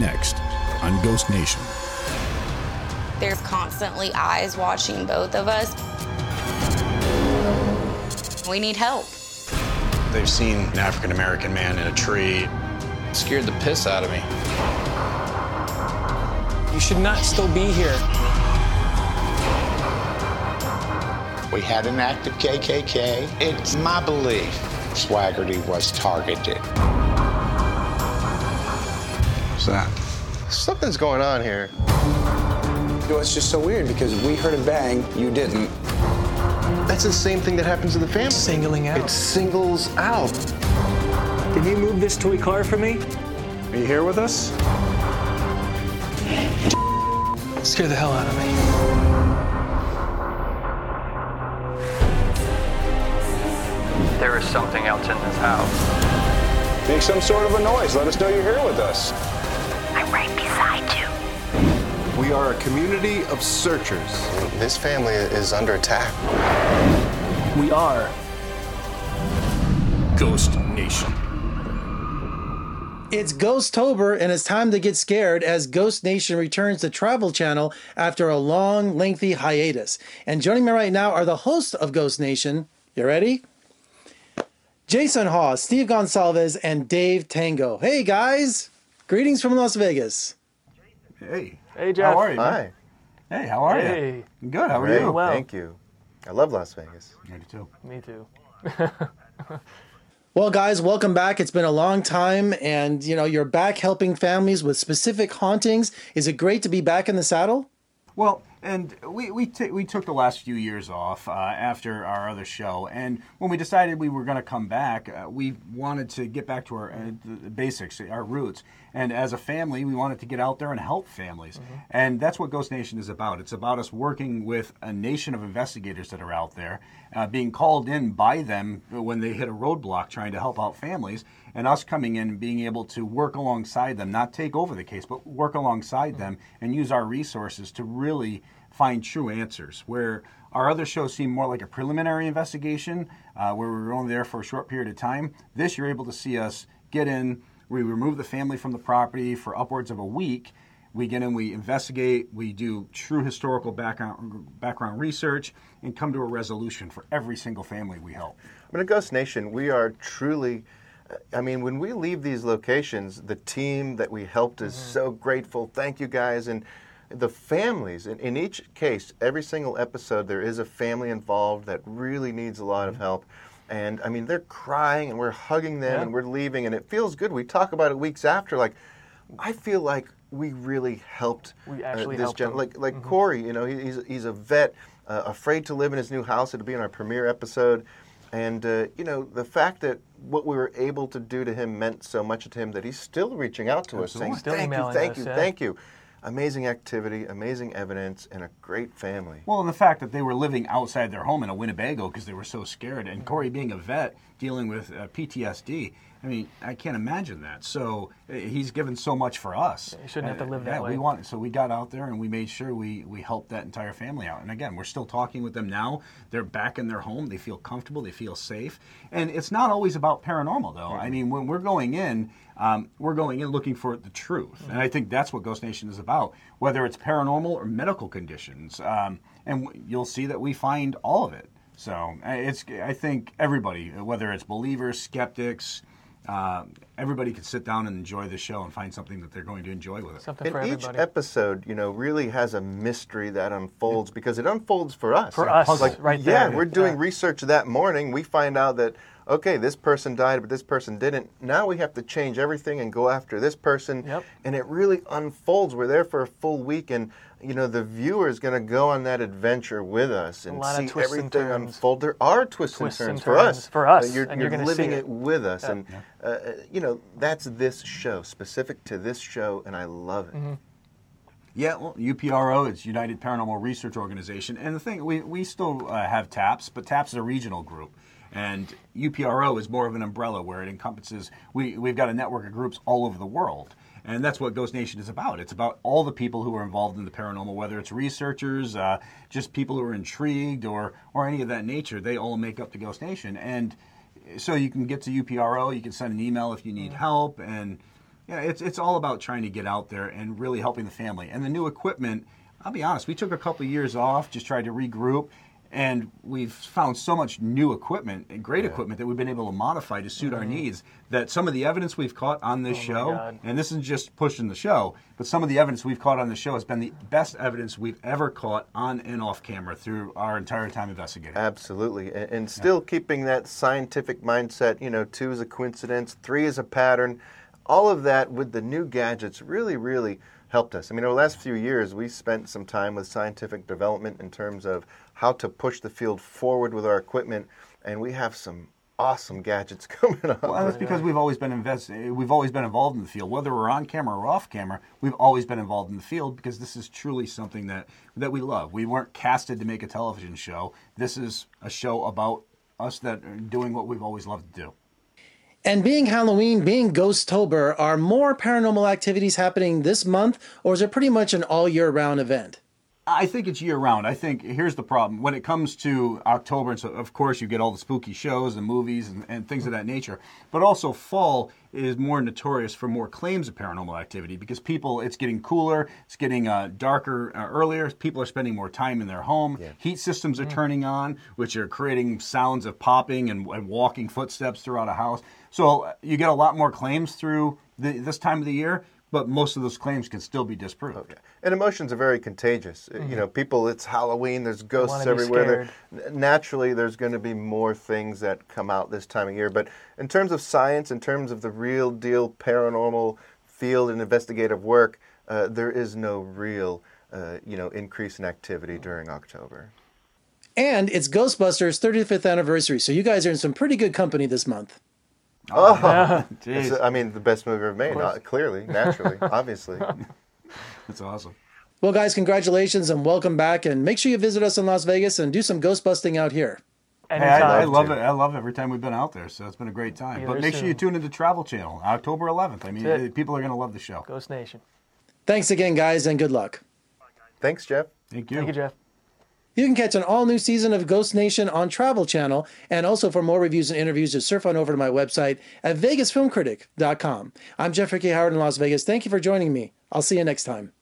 Next on Ghost Nation. There's constantly eyes watching both of us. We need help. They've seen an African American man in a tree. scared the piss out of me. You should not still be here. We had an active KKK. It's my belief Swaggerty was targeted. What's that? Something's going on here. You know, it's just so weird because we heard a bang, you didn't. That's the same thing that happens to the family. Singling out. It singles out. Can you move this toy car for me? Are you here with us? Scare the hell out of me. There is something else in this house. Make some sort of a noise. Let us know you're here with us. We are a community of searchers. This family is under attack. We are. Ghost Nation. It's Ghosttober, and it's time to get scared as Ghost Nation returns to Travel Channel after a long, lengthy hiatus. And joining me right now are the hosts of Ghost Nation. You ready? Jason Hawes, Steve Gonsalves, and Dave Tango. Hey guys! Greetings from Las Vegas. Hey. Hey, Jeff. How are you? man? Hi. Hey, how are Hey. you? Good. How are Great, you? well. Thank you. I love Las Vegas. I do too. Me too. Well, guys, welcome back. It's been a long time, and you know, you're back helping families with specific hauntings. Is it great to be back in the saddle? Well, and we we, t- we took the last few years off uh, after our other show, and when we decided we were going to come back, uh, we wanted to get back to our uh, the the basics, our roots. And as a family, we wanted to get out there and help families, and that's what Ghost Nation is about. It's about us working with a nation of investigators that are out there, uh, being called in by them when they hit a roadblock trying to help out families, and us coming in and being able to work alongside them, not take over the case, but work alongside them and use our resources to really find true answers. Where our other shows seem more like a preliminary investigation, uh, where we were only there for a short period of time. This, you're able to see us get in. We remove the family from the property for upwards of a week. We get in, we investigate, we do true historical background background research, and come to a resolution for every single family we help. I mean, at Ghost Nation, we are truly. Uh, I mean, when we leave these locations, the team that we helped is mm-hmm. so grateful. Thank you guys. And the families, in, in each case, every single episode, there is a family involved that really needs a lot of mm-hmm. help. And I mean, they're crying and we're hugging them Yeah. and we're leaving, and it feels good. We talk about it weeks after, like, I feel like we really helped We uh, this helped gen- them. like like Corey, you know, he's he's a vet, uh, afraid to live in his new house. It'll be in our premiere episode, and uh, you know the fact that what we were able to do to him meant so much to him that he's still reaching out to us, saying, Still "Thank you, thank us, you, yeah. thank you." Amazing activity, amazing evidence, and a great family. Well, and the fact that they were living outside their home in a Winnebago because they were so scared, and Corey being a vet dealing with uh, PTSD, I mean, I can't imagine that. So uh, he's given so much for us. you shouldn't have to live that yeah, way. we want so we got out there and we made sure we we helped that entire family out. And again, we're still talking with them now. They're back in their home. They feel comfortable. They feel safe. And it's not always about paranormal, though. I mean, when we're going in, um, we're going in looking for the truth, and I think that's what Ghost Nation is about. Whether it's paranormal or medical conditions, um, and w- you'll see that we find all of it. So uh, it's I think everybody, whether it's believers, skeptics. Um, everybody can sit down and enjoy the show and find something that they're going to enjoy with it. Something And for each everybody. episode, you know, really has a mystery that unfolds because it unfolds for us. For us, like right yeah, there. we're doing Yeah. research that morning. We find out that okay, this person died, but this person didn't. Now we have to change everything and go after this person, Yep. and it really unfolds. We're there for a full week, and you know, the viewer is going to go on that adventure with us and lot of see twists and everything unfold. There are twists, Twists and and turns for us. for us, You're, and you're you're gonna see living it. it with us, Yeah. and uh, uh, you know that's this show, specific to this show, and I love it. Mm-hmm. Yeah, well, UPRO is United Paranormal Research Organization, and the thing we we still uh, have TAPS, but TAPS is a regional group, and UPRO is more of an umbrella where it encompasses. We we've got a network of groups all over the world, and that's what Ghost Nation is about. It's about all the people who are involved in the paranormal, whether it's researchers, uh, just people who are intrigued, or or any of that nature. They all make up the Ghost Nation, and so you can get to UPRO. You can send an email if you need help, and Yeah, it's it's all about trying to get out there and really helping the family. And the new equipment, I'll be honest, we took a couple of years off, just tried to regroup, and we've found so much new equipment and great equipment that we've been able to modify to suit our needs. That some of the evidence we've caught on this Mm-hmm. Oh show, and this isn't just pushing the show, but some of the evidence we've caught on the show has been the best evidence we've ever caught on and off camera through our entire time investigating. Absolutely, and, and still keeping that scientific mindset. You know, two is a coincidence, three is a pattern. All of that with the new gadgets really, really helped us. I mean, over the last few years, we spent some time with scientific development in terms of how to push the field forward with our equipment, and we have some awesome gadgets coming up. Well, that's because we've always been invest- We've always been involved in the field, whether we're on camera or off camera. We've always been involved in the field because this is truly something that that we love. We weren't casted to make a television show. This is a show about us that are doing what we've always loved to do. And being Halloween, being Ghosttober, are more paranormal activities happening this month, or is it pretty much an all year round event? I think it's year round. I think here's the problem. When it comes to October, and so of course you get all the spooky shows and movies and, and things of that nature, but also fall is more notorious for more claims of paranormal activity because people, it's getting cooler, it's getting uh, darker uh, earlier. People are spending more time in their home. Heat systems are turning on, which are creating sounds of popping and, and walking footsteps throughout a house. So uh, you get a lot more claims through the, this time of the year, but most of those claims can still be disproved. And emotions are very contagious. You know, people, it's Halloween, there's ghosts everywhere. There- Naturally, there's going to be more things that come out this time of year. But in terms of science, in terms of the real deal paranormal field and investigative work, uh, there is no real, uh, you know, increase in activity during October. And it's Ghostbusters 35th anniversary, so you guys are in some pretty good company this month. Oh, Jeez. it's, I mean, the best movie ever made, uh, clearly, naturally, obviously. That's awesome. Well, guys, congratulations and welcome back. And make sure you visit us in Las Vegas and do some ghost busting out here. Hey, I, I Anytime. love it. I love every time we've been out there. So it's been a great time. Be But there make sure you soon. tune into Travel Channel October 11th. I mean, That's it. eh, people are going to love the show. Ghost Nation. Thanks again, guys, and good luck. Thanks, Jeff. Thank you. Thank you, Jeff. You can catch an all new season of Ghost Nation on Travel Channel. And also for more reviews and interviews, just surf on over to my website at vegasfilmcritic.com. I'm Jeffrey K. Howard in Las Vegas. Thank you for joining me. I'll see you next time.